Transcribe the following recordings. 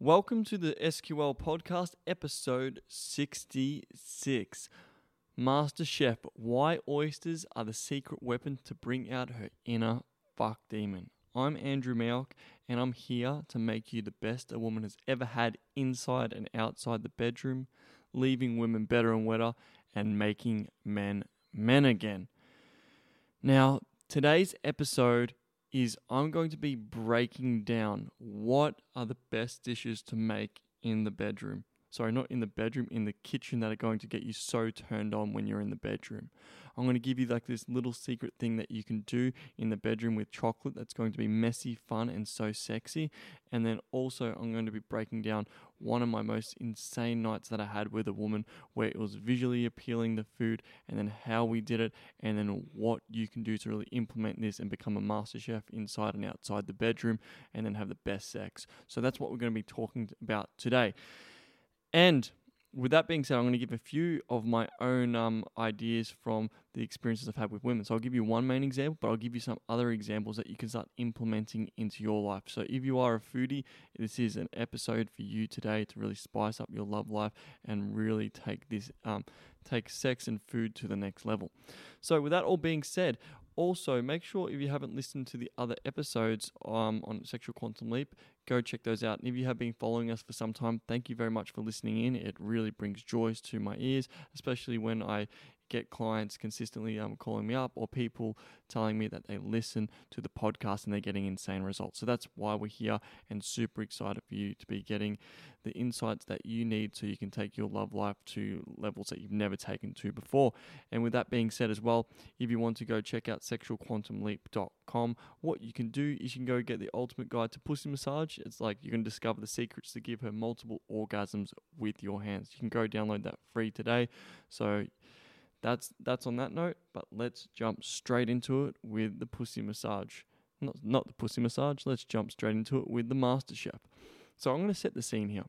Welcome to the SQL podcast, episode 66. Master Chef, why oysters are the secret weapon to bring out her inner fuck demon. I'm Andrew Mayock, and I'm here to make you the best a woman has ever had inside and outside the bedroom, leaving women better and wetter, and making men men again. Now, today's episode is I'm going to be breaking down what are the best dishes to make in the bedroom. Sorry, not in the bedroom, in the kitchen that are going to get you so turned on when you're in the bedroom. I'm going to give you like this little secret thing that you can do in the bedroom with chocolate that's going to be messy, fun, and so sexy. And then also, I'm going to be breaking down one of my most insane nights that I had with a woman where it was visually appealing the food and then how we did it and then what you can do to really implement this and become a master chef inside and outside the bedroom and then have the best sex. So that's what we're going to be talking about today. And with that being said, I'm going to give a few of my own um, ideas from the experiences I've had with women. So I'll give you one main example, but I'll give you some other examples that you can start implementing into your life. So if you are a foodie, this is an episode for you today to really spice up your love life and really take this, um, take sex and food to the next level. So with that all being said, also, make sure if you haven't listened to the other episodes um, on Sexual Quantum Leap, go check those out. And if you have been following us for some time, thank you very much for listening in. It really brings joys to my ears, especially when I get clients consistently um, calling me up or people telling me that they listen to the podcast and they're getting insane results. So that's why we're here and super excited for you to be getting the insights that you need so you can take your love life to levels that you've never taken to before. And with that being said as well, if you want to go check out sexualquantumleap.com, what you can do is you can go get the ultimate guide to pussy massage. It's like you can discover the secrets to give her multiple orgasms with your hands. You can go download that free today. So that's that's on that note. But let's jump straight into it with the pussy massage. Not not the pussy massage. Let's jump straight into it with the master chef. So I'm going to set the scene here.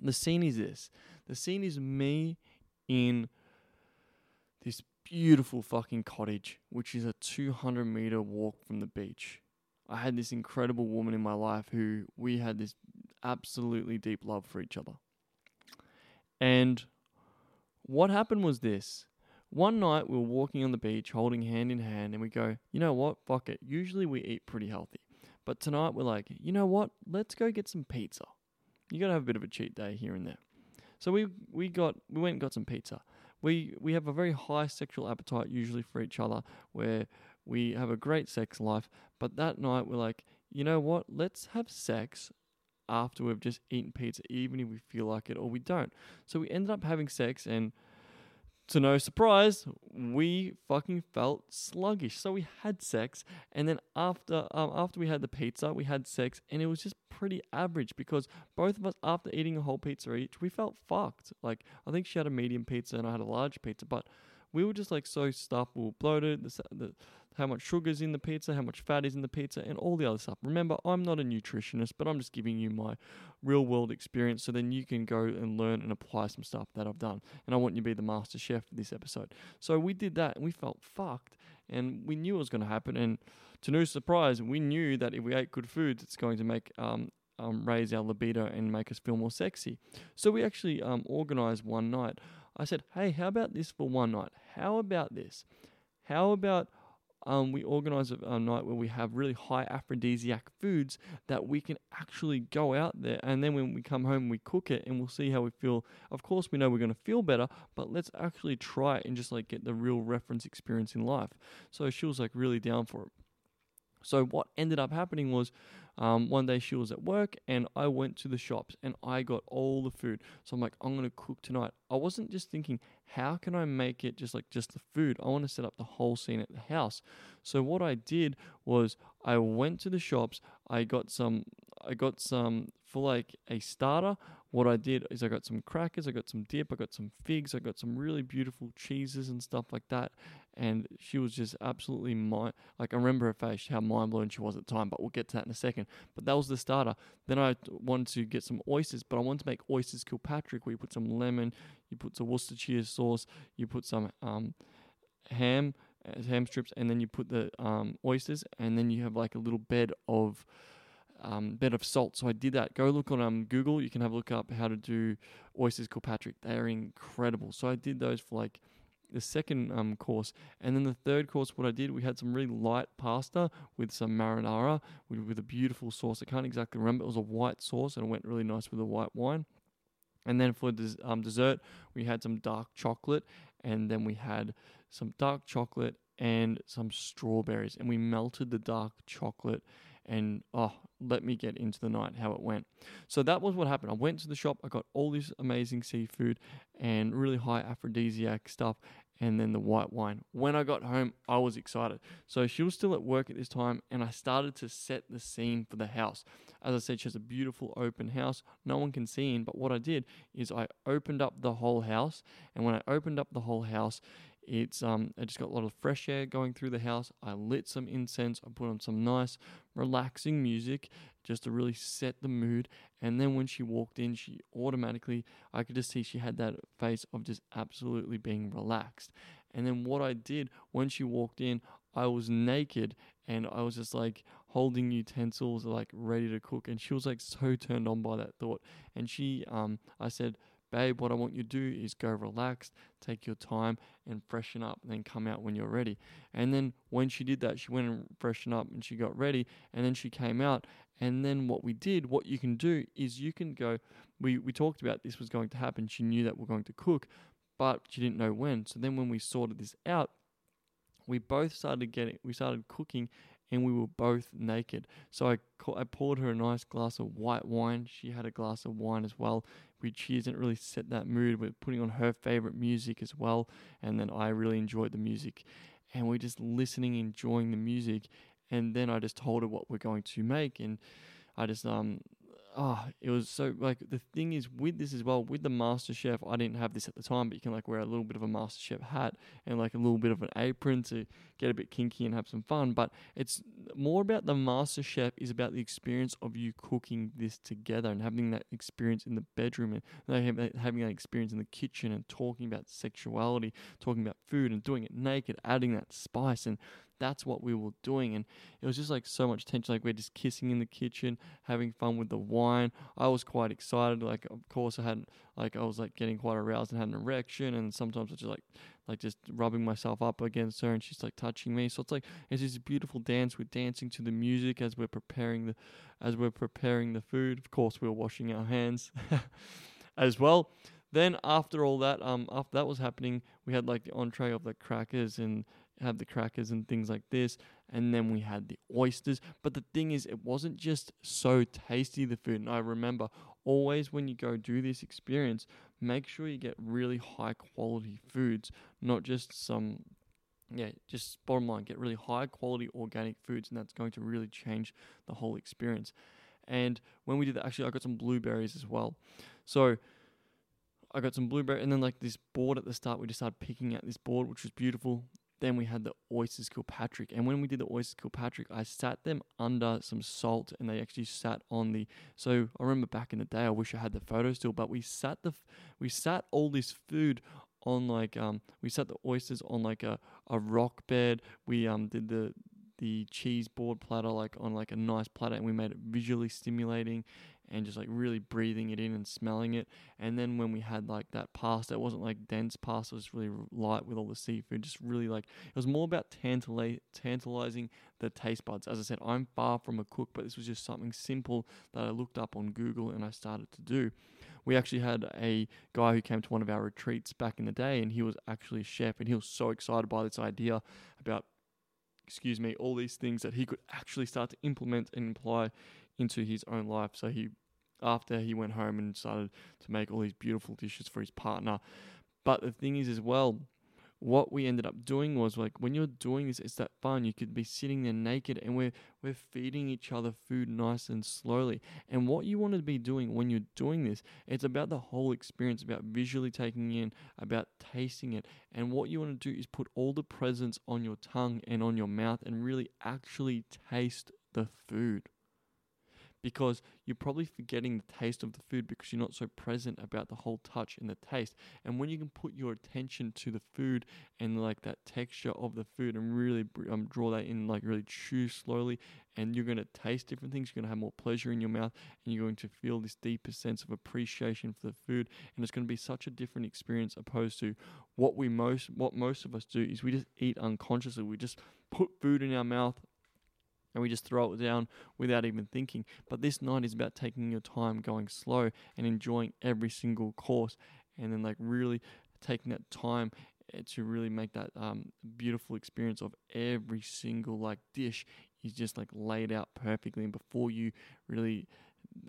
The scene is this. The scene is me in this beautiful fucking cottage, which is a 200 meter walk from the beach. I had this incredible woman in my life who we had this absolutely deep love for each other. And what happened was this one night we were walking on the beach holding hand in hand and we go, you know what? Fuck it. Usually we eat pretty healthy. But tonight we're like, you know what? Let's go get some pizza. You gotta have a bit of a cheat day here and there. So we we got we went and got some pizza. We we have a very high sexual appetite usually for each other where we have a great sex life, but that night we're like, you know what? Let's have sex after we've just eaten pizza, even if we feel like it or we don't. So we ended up having sex and to no surprise, we fucking felt sluggish. So we had sex, and then after um, after we had the pizza, we had sex, and it was just pretty average because both of us, after eating a whole pizza each, we felt fucked. Like I think she had a medium pizza and I had a large pizza, but we were just like so stuffed, we were bloated. The, the how much sugar's in the pizza, how much fat is in the pizza, and all the other stuff. Remember, I'm not a nutritionist, but I'm just giving you my real world experience so then you can go and learn and apply some stuff that I've done. And I want you to be the master chef for this episode. So we did that and we felt fucked and we knew it was going to happen. And to no surprise, we knew that if we ate good foods, it's going to make um, um, raise our libido and make us feel more sexy. So we actually um, organized one night. I said, hey, how about this for one night? How about this? How about um, we organize a, a, night where we have really high aphrodisiac foods that we can actually go out there and then when we come home we cook it and we'll see how we feel of course we know we're going to feel better but let's actually try it and just like get the real reference experience in life so she was like really down for it so what ended up happening was um, one day she was at work and I went to the shops and I got all the food. So I'm like, I'm gonna cook tonight. I wasn't just thinking, how can I make it just like just the food? I want to set up the whole scene at the house. So what I did was I went to the shops. I got some. I got some for like a starter what I did is I got some crackers, I got some dip, I got some figs, I got some really beautiful cheeses and stuff like that. And she was just absolutely mind like I remember her face, how mind blown she was at the time. But we'll get to that in a second. But that was the starter. Then I wanted to get some oysters, but I wanted to make oysters Kilpatrick, where you put some lemon, you put some Worcestershire sauce, you put some um, ham, uh, ham strips, and then you put the um, oysters, and then you have like a little bed of um, bed of salt. So I did that. Go look on um, Google. You can have a look up how to do oysters Kilpatrick. They are incredible. So I did those for like the second um, course. And then the third course, what I did, we had some really light pasta with some marinara with, with a beautiful sauce. I can't exactly remember. It was a white sauce and it went really nice with the white wine. And then for des- um, dessert, we had some dark chocolate and then we had some dark chocolate and some strawberries. And we melted the dark chocolate and oh, let me get into the night how it went. So that was what happened. I went to the shop, I got all this amazing seafood and really high aphrodisiac stuff, and then the white wine. When I got home, I was excited. So she was still at work at this time, and I started to set the scene for the house. As I said, she has a beautiful open house. No one can see in, but what I did is I opened up the whole house, and when I opened up the whole house, it's um, I just got a lot of fresh air going through the house. I lit some incense. I put on some nice, relaxing music just to really set the mood. And then when she walked in, she automatically, I could just see she had that face of just absolutely being relaxed. And then what I did when she walked in, I was naked and I was just like holding utensils, like ready to cook. And she was like so turned on by that thought. And she, um, I said, babe, what I want you to do is go relaxed, take your time, and freshen up, and then come out when you're ready. And then when she did that, she went and freshened up and she got ready, and then she came out. And then what we did, what you can do is you can go. We we talked about this was going to happen. She knew that we're going to cook, but she didn't know when. So then when we sorted this out, we both started getting we started cooking and we were both naked. So I, I poured her a nice glass of white wine. She had a glass of wine as well. Cheers didn't really set that mood. We're putting on her favorite music as well. And then I really enjoyed the music. And we're just listening, enjoying the music. And then I just told her what we're going to make. And I just um oh, it was so like the thing is with this as well with the master chef i didn't have this at the time but you can like wear a little bit of a master chef hat and like a little bit of an apron to get a bit kinky and have some fun. But it's more about the master chef is about the experience of you cooking this together and having that experience in the bedroom and having that experience in the kitchen and talking about sexuality talking about food and doing it naked adding that spice and that's what we were doing. And it was just like so much tension. Like we're just kissing in the kitchen, having fun with the wine. I was quite excited. Like, of course, I had like I was like getting quite aroused and had an erection. And sometimes I just like like just rubbing myself up against her, and she's like touching me. So it's like it's this beautiful dance. We're dancing to the music as we're preparing the as we're preparing the food. Of course, we we're washing our hands as well. Then after all that, um, after that was happening, we had like the entree of the crackers and have the crackers and things like this. And then we had the oysters. But the thing is, it wasn't just so tasty, the food. And I remember always when you go do this experience, make sure you get really high quality foods, not just some yeah, just bottom line, get really high quality organic foods, and that's going to really change the whole experience. And when we did that, actually, I got some blueberries as well. So I got some blueberry, and then like this board at the start, we just started picking out this board, which was beautiful. Then we had the oysters Kilpatrick. And when we did the oysters Kilpatrick, I sat them under some salt and they actually sat on the so I remember back in the day I wish I had the photo still, but we sat the we sat all this food on like um we sat the oysters on like a, a rock bed. We um did the the cheese board platter like on like a nice platter and we made it visually stimulating and just like really breathing it in and smelling it. And then when we had like that pasta, it wasn't like dense pasta, it was really light with all the seafood, just really like it was more about tantali- tantalizing the taste buds. As I said, I'm far from a cook, but this was just something simple that I looked up on Google and I started to do. We actually had a guy who came to one of our retreats back in the day, and he was actually a chef, and he was so excited by this idea about excuse me, all these things that he could actually start to implement and apply into his own life. So he, after he went home and started to make all these beautiful dishes for his partner. But the thing is, as well, what we ended up doing was like when you're doing this, it's that fun. You could be sitting there naked and we're we're feeding each other food nice and slowly. And what you want to be doing when you're doing this, it's about the whole experience, about visually taking in, about tasting it. And what you want to do is put all the presence on your tongue and on your mouth and really actually taste the food because you're probably forgetting the taste of the food because you're not so present about the whole touch and the taste. And when you can put your attention to the food and like that texture of the food and really um, draw that in, like really chew slowly, and you're going to taste different things, you're going to have more pleasure in your mouth, and you're going to feel this deeper sense of appreciation for the food. And it's going to be such a different experience opposed to what we most, what most of us do is we just eat unconsciously. We just put food in our mouth and we just throw it down without even thinking. But this night is about taking your time, going slow, and enjoying every single course, and then like really taking that time eh, to really make that um, beautiful experience of every single like dish is just like laid out perfectly. And before you really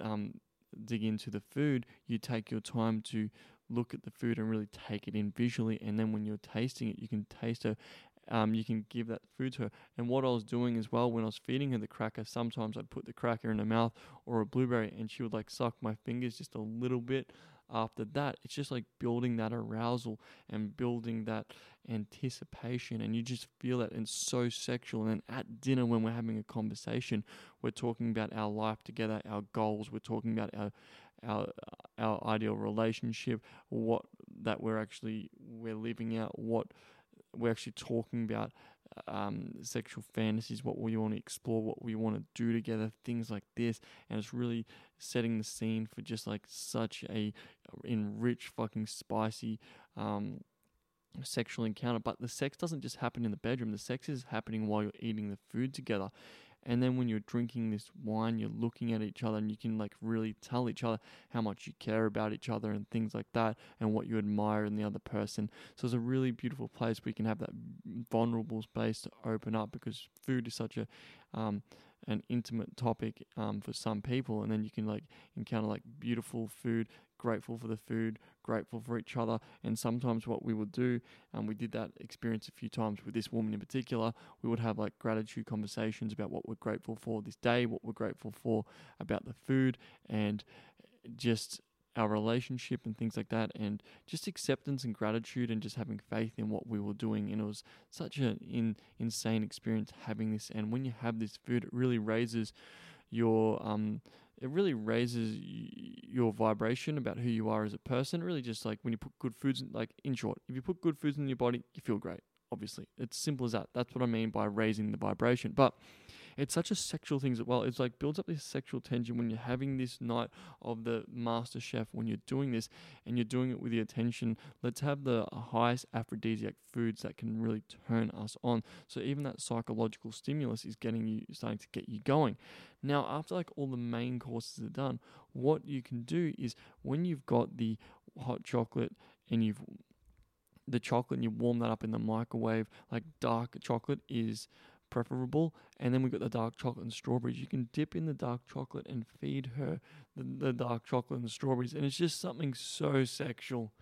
um, dig into the food, you take your time to look at the food and really take it in visually. And then when you're tasting it, you can taste it um, you can give that food to her. And what I was doing as well when I was feeding her the cracker, sometimes I'd put the cracker in her mouth or a blueberry and she would like suck my fingers just a little bit. After that, it's just like building that arousal and building that anticipation, and you just feel that and so sexual. And then at dinner, when we're having a conversation, we're talking about our life together, our goals. We're talking about our our our ideal relationship, what that we're actually we're living out, what we're actually talking about um, sexual fantasies, what we want to explore, what we want to do together, things like this, and it's really setting the scene for just like such a enriched, fucking spicy um, sexual encounter. But the sex doesn't just happen in the bedroom; the sex is happening while you're eating the food together, and then when you're drinking this wine, you're looking at each other and you can like really tell each other how much you care about each other and things like that and what you admire in the other person. So it's a really beautiful place where you can have that vulnerable space to open up because food is such a um, an intimate topic um, for some people, and then you can like encounter like beautiful food, grateful for the food, grateful for each other. And sometimes what we would do, and we did that experience a few times with this woman in particular, we would have like gratitude conversations about what we're grateful for this day, what we're grateful for about the food, and just our relationship and things like that, and just acceptance and gratitude, and just having faith in what we were doing. And it was such an in, insane experience having this. And when you have this food, it really raises your um, it really raises your vibration about who you are as a person. Really, just like when you put good foods, in, like in short, if you put good foods in your body, you feel great. Obviously, it's simple as that. That's what I mean by raising the vibration. But it's such a sexual thing as well. It's like builds up this sexual tension when you're having this night of the master chef, when you're doing this and you're doing it with the attention. Let's have the highest aphrodisiac foods that can really turn us on. So even that psychological stimulus is getting you starting to get you going. Now, after like all the main courses are done, what you can do is when you've got the hot chocolate and you've the chocolate and you warm that up in the microwave, like dark chocolate is preferable. And then we've got the dark chocolate and strawberries. You can dip in the dark chocolate and feed her the, the dark chocolate and strawberries. And it's just something so sexual.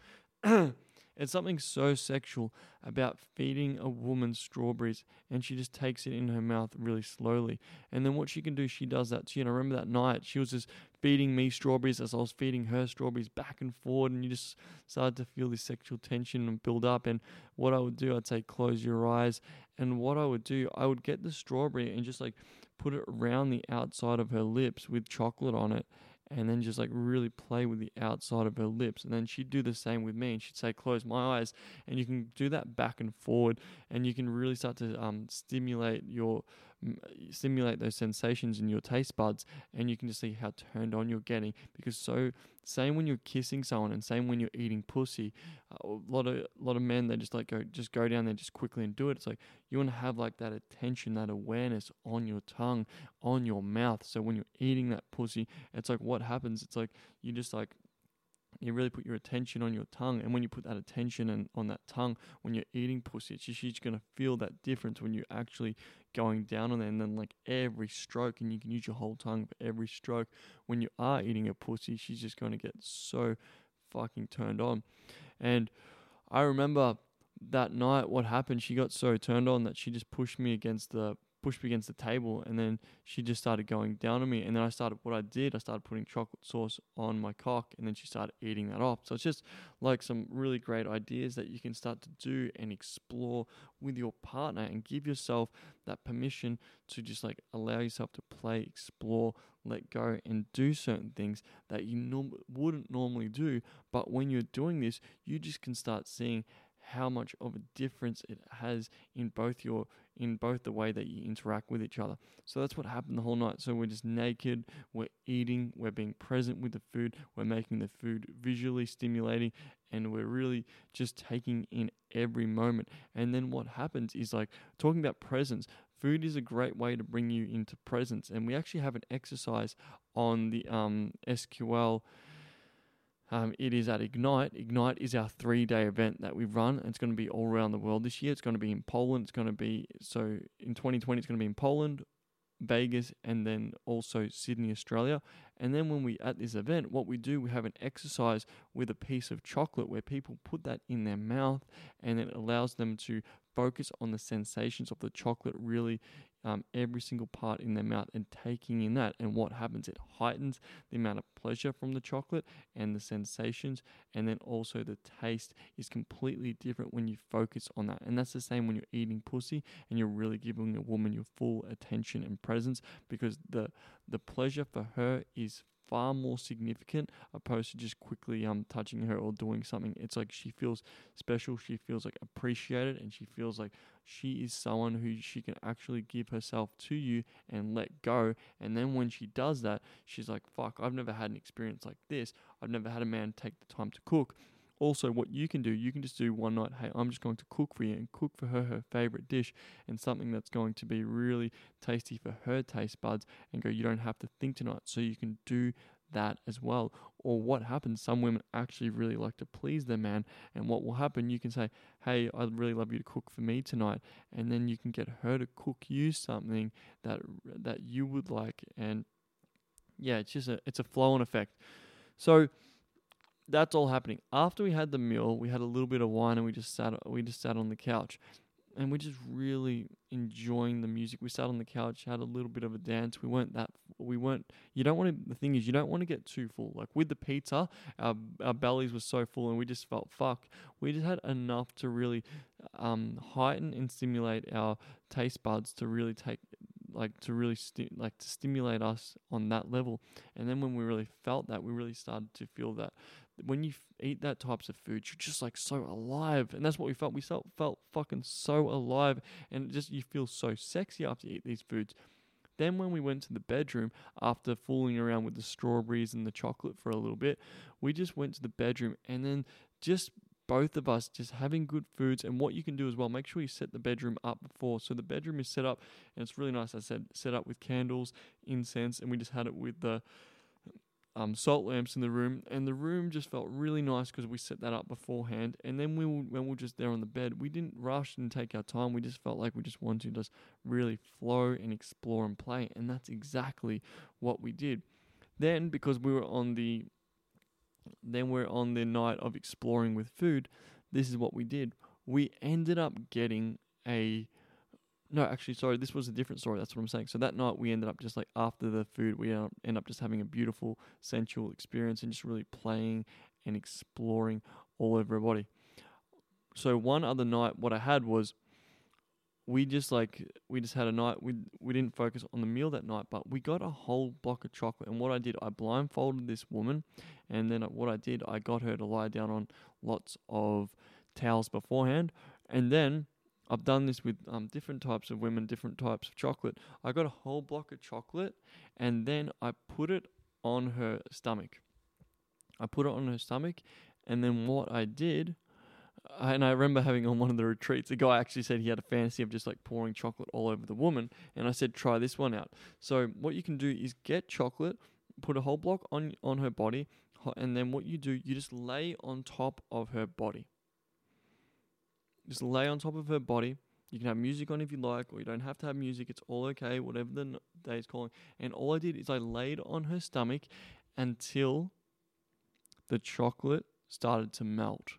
it's something so sexual about feeding a woman strawberries and she just takes it in her mouth really slowly. And then what she can do, she does that too. And I remember that night she was just feeding me strawberries as I was feeding her strawberries back and forward. And you just started to feel this sexual tension and build up. And what I would do, I'd say, close your eyes and what I would do, I would get the strawberry and just like put it around the outside of her lips with chocolate on it and then just like really play with the outside of her lips. And then she'd do the same with me and she'd say, Close my eyes. And you can do that back and forward and you can really start to um, stimulate your stimulate those sensations in your taste buds and you can just see how turned on you're getting because so same when you're kissing someone and same when you're eating pussy uh, a lot of lot of men they just like go just go down there just quickly and do it. It's like you want to have like that attention that awareness on your tongue on your mouth. So when you're eating that pussy it's like what happens? It's like you just like you really put your attention on your tongue. And when you put that attention and on that tongue, when you're eating pussy, she's, she's going to feel that difference when you're actually going down on it. And then, like every stroke, and you can use your whole tongue for every stroke. When you are eating a pussy, she's just to get so fucking turned on. And I remember that night, what happened, she got so turned on that she just pushed me against the pushed me against the table and then she just started going down on me and then I started what I did I started putting chocolate sauce on my cock and then she started eating that up so it's just like some really great ideas that you can start to do and explore with your partner and give yourself that permission to just like allow yourself to play explore let go, and do certain things that you norm- wouldn't normally do. But when you're doing this, you just can start seeing how much of a difference it has in both your in both the way that you interact with each other. So that's what happened the whole night. So we're just naked, we're eating, we're being present with the food, we're making the food visually stimulating, and we're really just taking in every moment. And then what happens is like talking about presence. Food is a great way to bring you into presence, and we actually have an exercise on the um, SQL um, it is at Ignite. Ignite is our three day event that we run. It's going to be all around the world this year. It's going to be in Poland. It's going to be, so in 2020, it's going to be in Poland, Vegas, and then also Sydney, Australia. And then when we, at this event, what we do, we have an exercise with a piece of chocolate where people put that in their mouth and it allows them to focus on the sensations of the chocolate really um, every single part in their mouth and taking in that. And what happens? It heightens the amount of pleasure from the chocolate and the sensations. And then also the taste is completely different when you focus on that. And that's the same when you're eating pussy and you're really giving a woman your full attention and presence because the the pleasure for her is far more significant opposed to just quickly um touching her or doing something. It's like she feels special, she feels like appreciated, and she feels like she is someone who she can actually give herself to you and let go. And then when she does that, she's like, fuck, I've never had an experience like this. I've never had a man take the time to cook. Also, what you can do, you can just do one night, hey, I'm just going to cook for you and cook for her her favorite dish and something that's going to be really tasty for her taste buds and go, you don't have to think tonight. So you can do that as well. Or what happens, some women actually really like to please their man. And what will happen, you can say, Hey, I'd really love you to cook for me tonight. And then you can get her to cook you something that that you would like. And yeah, it's just a it's a flow on effect. So that's all happening. After we had the meal, we had a little bit of wine and we just sat we just sat on the couch and we're just really enjoying the music. We sat on the couch, had a little bit of a dance. We weren't that we weren't. You don't want to. The thing is, you don't want to get too full. Like with the pizza, our our bellies were so full, and we just felt fuck. We just had enough to really um, heighten and stimulate our taste buds to really take like to really sti- like to stimulate us on that level. And then when we really felt that, we really started to feel that when you eat that types of food, you're just like so alive, and that's what we felt. We felt felt fucking so alive, and just you feel so sexy after you eat these foods. Then when we went to the bedroom after fooling around with the strawberries and the chocolate for a little bit, we just went to the bedroom. And then just both of us just having good foods. And what you can do as well make sure you set the bedroom up before. So the bedroom is set up and it's really nice i said set up with candles incense and we just had it with the um, salt lamps in the room, and the room just felt really nice because we set that up beforehand. And then we were, when we were just there on the bed, we didn't rush and take our time. We just felt like we just wanted to just really flow and explore and play, and that's exactly what we did. Then, because we were on the then we're on the night of exploring with food, this is what we did. We ended up getting a no, actually, sorry, this was a different story. That's what I'm saying. So that night we ended up just like after the food, we end up just having a beautiful sensual experience and just really playing and exploring all over our body. So one other night, what I had was we just like we just had a night. We we didn't focus on the meal that night, but we got a whole block of chocolate. And what I did, I blindfolded this woman, and then what I did, I got her to lie down on lots of towels beforehand, and then I've done this with um, different types of women, different types of chocolate. I got a whole block of chocolate and then I put it on her stomach. I put it on her stomach, and then what I did, and I remember having on one of the retreats, a guy actually said he had a fantasy of just like pouring chocolate all over the woman, and I said, try this one out. So, what you can do is get chocolate, put a whole block on, on her body, and then what you do, you just lay on top of her body. Just lay on top of her body. You can have music on if you like, or you don't have to have music. It's all okay, whatever the day is calling. And all I did is I laid on her stomach until the chocolate started to melt.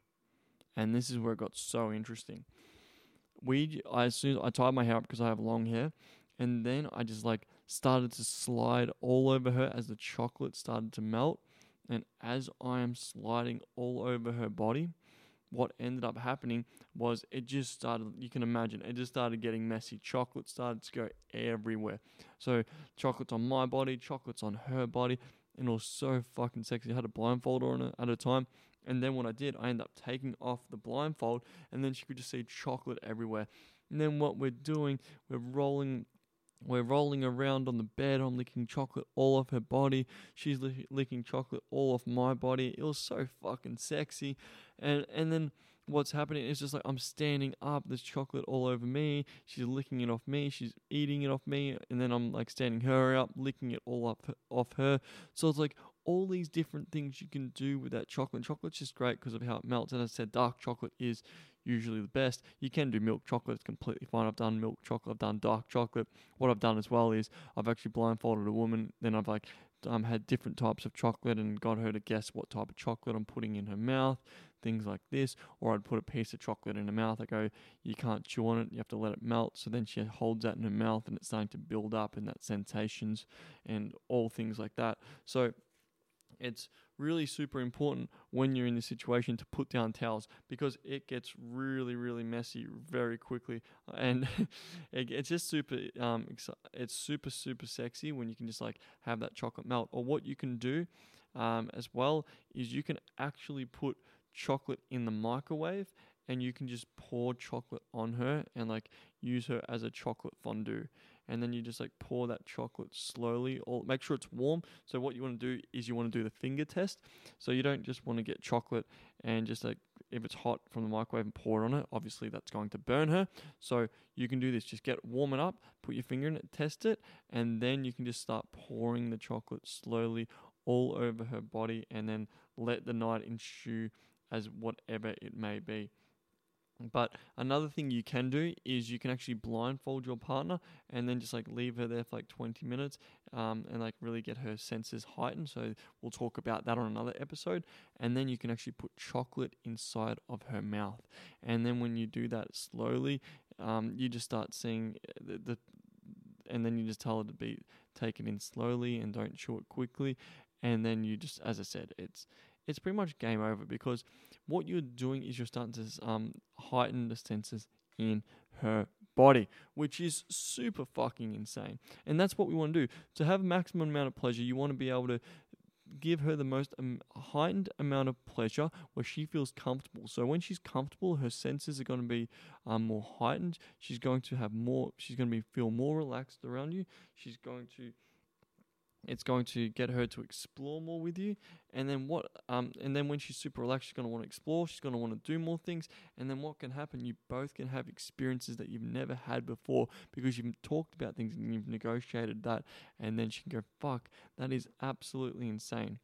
And this is where it got so interesting. We, I as soon I tied my hair up because I have long hair, and then I just like started to slide all over her as the chocolate started to melt. And as I am sliding all over her body, what ended up happening was it just started. You can imagine it just started getting messy. Chocolate started to go everywhere. So chocolates on my body, chocolates on her body, and it was so fucking sexy. I had a blindfold on at a time. And then what I did, I ended up taking off the blindfold, and then she could just see chocolate everywhere. And then what we're doing, we're rolling we're rolling around on the bed. I'm licking chocolate all off her body. She's li- licking chocolate all off my body. It was so fucking sexy. And and then what's happening is just like I'm standing up. There's chocolate all over me. She's licking it off me. She's eating it off me. And then I'm like standing her up, licking it all up off her. So it's like all these different things you can do with that chocolate. Chocolate's just great because of how it melts. And I said, dark chocolate is usually the best. You can do milk chocolate, it's completely fine. I've done milk chocolate, I've done dark chocolate. What I've done as well is I've actually blindfolded a woman, then I've like um, had different types of chocolate and got her to guess what type of chocolate I'm putting in her mouth, things like this. Or I'd put a piece of chocolate in her mouth. I go, you can't chew on it, you have to let it melt. So then she holds that in her mouth and it's starting to build up and that sensations and all things like that. So it's really super important when you're in this situation to put down towels because it gets really really messy very quickly. And it, it's just super um it's super super sexy when you can just like have that chocolate melt. Or what you can do um, as well is you can actually put chocolate in the microwave and you can just pour chocolate on her and like use her as a chocolate fondue and then you just like pour that chocolate slowly or make sure it's warm. So what you want to do is you want to do the finger test. So you don't just want to get chocolate and just like if it's hot from the microwave and pour it on it obviously that's going to burn her. So you can do this. Just get warm it up put your finger in it test it and then you can just start pouring the chocolate slowly all over her body and then let the night ensue as whatever it may be but another thing you can do is you can actually blindfold your partner and then just like leave her there for like 20 minutes um, and like really get her senses heightened. So we'll talk about that on another episode. And then you can actually put chocolate inside of her mouth. And then when you do that slowly, um, you just start seeing the, the and then you just tell her to be take it in slowly and don't chew it quickly. And then you just, as I said, it's it's pretty much game over because what you're doing is you're starting to um, heighten the senses in her body, which is super fucking insane. And that's what we want to do. To have maximum amount of pleasure, you want to be able to give her the most um, heightened amount of pleasure where she feels comfortable. So when she's comfortable, her senses are going to be um, more heightened. She's going to have more. She's going to be feel more relaxed around you. She's going to it's going to get her to explore more with you. And then what um and then when she's super relaxed she's going to want to explore she's going to want to do more things. And then what can happen you both can have experiences that you've never had before because you've talked about things and you've negotiated that. And then she can go fuck that is absolutely insane.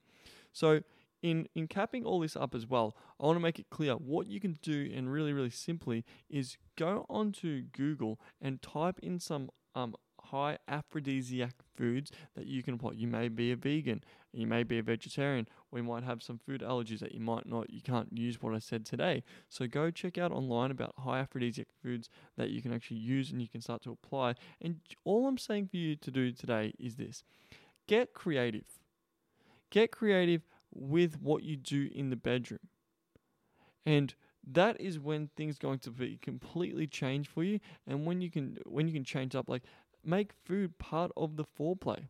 So in in capping all this up as well, I want to make it clear what you can do and really really simply is go onto Google and type in some um high aphrodisiac foods that you can apply. You may be a vegan, you may be a vegetarian, or you might have some food allergies that you might not, you can't use what I said today. So go check out online about high aphrodisiac foods that you can actually use and you can start to apply. And all I'm saying for you to do today is this get creative. Get creative with what you do in the bedroom. And that is when things going to be completely changed for you and when you can when you can change up like Make food part of the foreplay.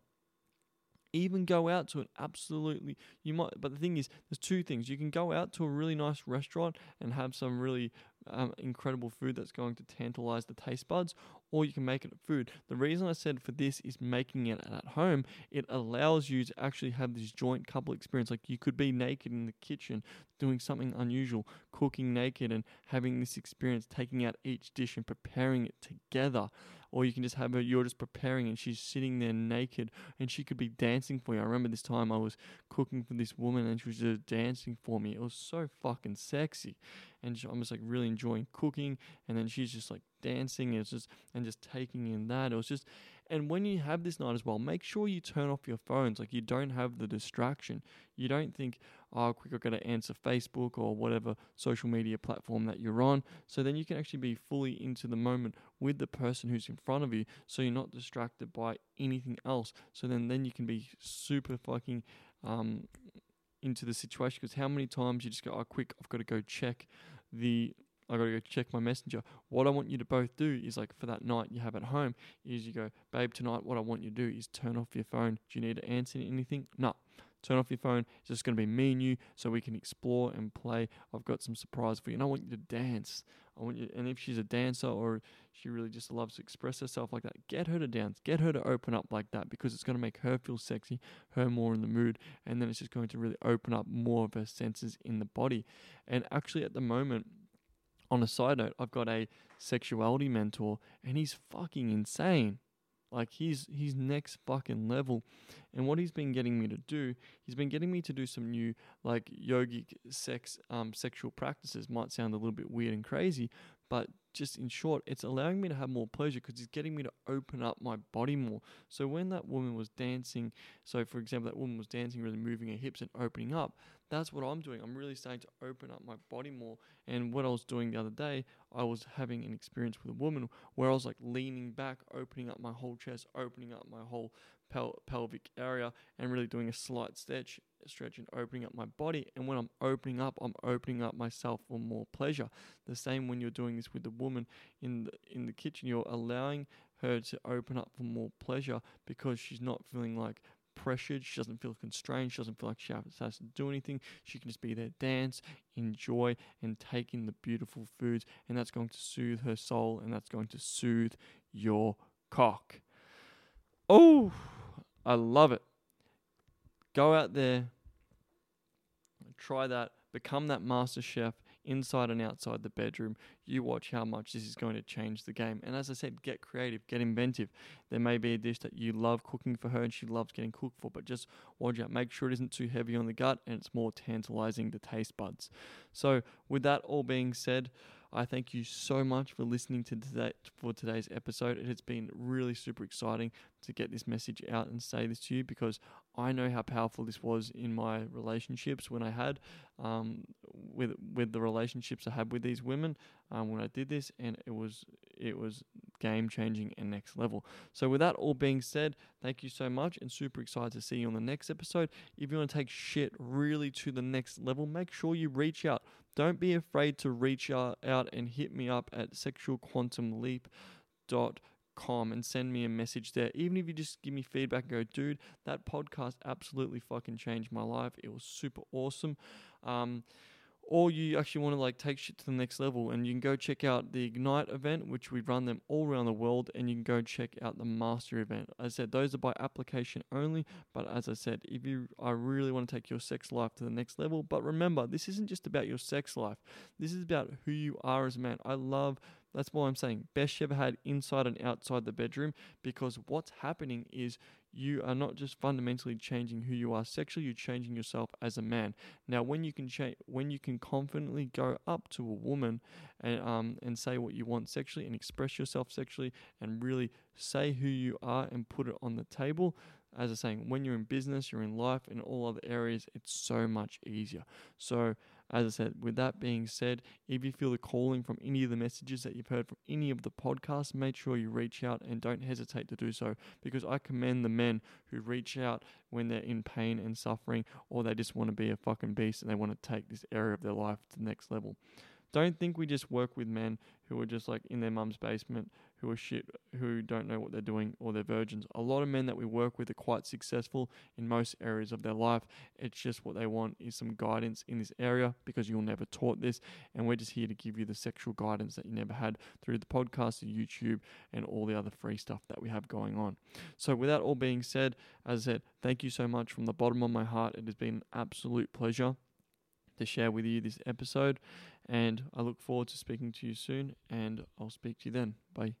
Even go out to an absolutely you might but the thing is there's two things. You can go out to a really nice restaurant and have some really um, incredible food that's going to tantalize the taste buds, or you can make it food. The reason I said for this is making it at home, it allows you to actually have this joint couple experience. Like you could be naked in the kitchen doing something unusual, cooking naked and having this experience, taking out each dish and preparing it together or you can just have her, you're just preparing and she's sitting there naked and she could be dancing for you. I remember this time I was cooking for this woman and she was just dancing for me. It was so fucking sexy. And I'm just like really enjoying cooking and then she's just like dancing and it's just and just taking in that. It was just and when you have this night as well, make sure you turn off your phones. Like you don't have the distraction. You don't think, oh, quick, I've got to answer Facebook or whatever social media platform that you're on. So then you can actually be fully into the moment with the person who's in front of you. So you're not distracted by anything else. So then, then you can be super fucking um, into the situation because how many times you just go, oh, quick, I've got to go check the I gotta go check my messenger. What I want you to both do is like for that night you have at home is you go, babe, tonight what I want you to do is turn off your phone. Do you need to answer anything? No. Turn off your phone. It's just gonna be me and you so we can explore and play. I've got some surprise for you. And I want you to dance. I want you and if she's a dancer or she really just loves to express herself like that, get her to dance. Get her to open up like that because it's gonna make her feel sexy, her more in the mood, and then it's just going to really open up more of her senses in the body. And actually at the moment on a side note, I've got a sexuality mentor and he's fucking insane. Like he's he's next fucking level. And what he's been getting me to do, he's been getting me to do some new like yogic sex um sexual practices. Might sound a little bit weird and crazy, but just in short, it's allowing me to have more pleasure because it's getting me to open up my body more. So when that woman was dancing, so for example, that woman was dancing, really moving her hips and opening up, that's what I'm doing. I'm really starting to open up my body more. And what I was doing the other day, I was having an experience with a woman where I was like leaning back, opening up my whole chest, opening up my whole pel- pelvic area, and really doing a slight stretch, stretch and opening up my body. And when I'm opening up, I'm opening up myself for more pleasure. The same when you're doing this with the woman in the in the kitchen, you're allowing her to open up for more pleasure because she's not feeling like pressured. She doesn't feel constrained. She doesn't feel like she has to do anything. She can just be there, dance, enjoy, and take in the beautiful foods. And that's going to soothe her soul and that's going to soothe your cock. Oh, I love it. Go out there, try that, become that master chef inside and outside the bedroom. You watch how much this is going to change the game. And as I said, get creative, get inventive. There may be a dish that you love cooking for her and she loves getting cooked for, but just watch out. Make sure it isn't too heavy on the gut and it's more tantalizing to taste buds. So, with that all being said, I thank you so much for listening to today for today's episode. It has been really super exciting to get this message out and say this to you because I know how powerful this was in my relationships when I had um, with with the relationships I had with these women um, when I did this, and it was it was game changing and next level. So with that all being said, thank you so much, and super excited to see you on the next episode. If you want to take shit really to the next level, make sure you reach out. Don't be afraid to reach out, and hit me up at sexualquantumleap.com and send me a message there. Even if you just give me feedback and go, dude, that podcast absolutely fucking changed my life. It was super awesome. Um, or you actually want to like take shit to the next level and you can go check out the ignite event which we run them all around the world and you can go check out the master event as i said those are by application only but as i said if you i really want to take your sex life to the next level but remember this isn't just about your sex life this is about who you are as a man i love that's why I'm saying best you ever had inside and outside the bedroom because what's happening is you are not just fundamentally changing who you are sexually, you're changing yourself as a man. Now, when you can change, when you can confidently go up to a woman and um and say what you want sexually and express yourself sexually and really say who you are and put it on the table. As I'm saying, when you're in business, you're in life, in all other areas, it's so much easier. So as I said, with that being said, if you feel the calling from any of the messages that you've heard from any of the podcasts, make sure you reach out and don't hesitate to do so because I commend the men who reach out when they're in pain and suffering or they just want to be a fucking beast and they want to take this area of their life to the next level. Don't think we just work with men who are just like in their mum's basement, who are shit, who don't know what they're doing, or they're virgins. A lot of men that we work with are quite successful in most areas of their life. It's just what they want is some guidance in this area because you'll never taught this, and we're just here to give you the sexual guidance that you never had through the podcast, the YouTube, and all the other free stuff that we have going on. So, with that all being said, as I said, thank you so much from the bottom of my heart. It has been an absolute pleasure to share with you this episode. And I look forward to speaking to you soon, and I'll speak to you then. Bye.